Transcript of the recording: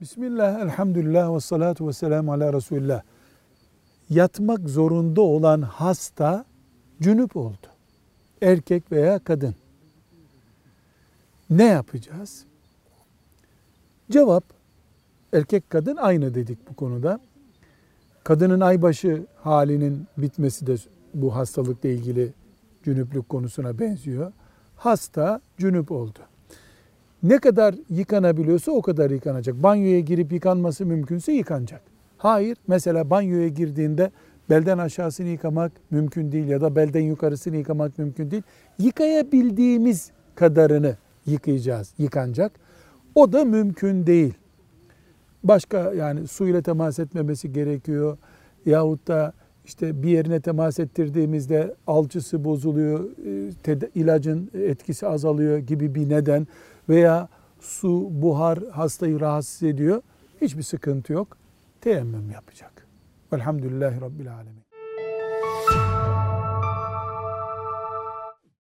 Bismillah, elhamdülillah ve salatu ve selamu ala Resulullah. Yatmak zorunda olan hasta cünüp oldu. Erkek veya kadın. Ne yapacağız? Cevap, erkek kadın aynı dedik bu konuda. Kadının aybaşı halinin bitmesi de bu hastalıkla ilgili cünüplük konusuna benziyor. Hasta cünüp oldu. Ne kadar yıkanabiliyorsa o kadar yıkanacak. Banyoya girip yıkanması mümkünse yıkanacak. Hayır, mesela banyoya girdiğinde belden aşağısını yıkamak mümkün değil ya da belden yukarısını yıkamak mümkün değil. Yıkayabildiğimiz kadarını yıkayacağız, yıkanacak. O da mümkün değil. Başka yani suyla temas etmemesi gerekiyor. Yahut da işte bir yerine temas ettirdiğimizde alçısı bozuluyor, e, ilacın etkisi azalıyor gibi bir neden veya su, buhar hastayı rahatsız ediyor. Hiçbir sıkıntı yok. Teyemmüm yapacak. Velhamdülillahi Rabbil Alemin.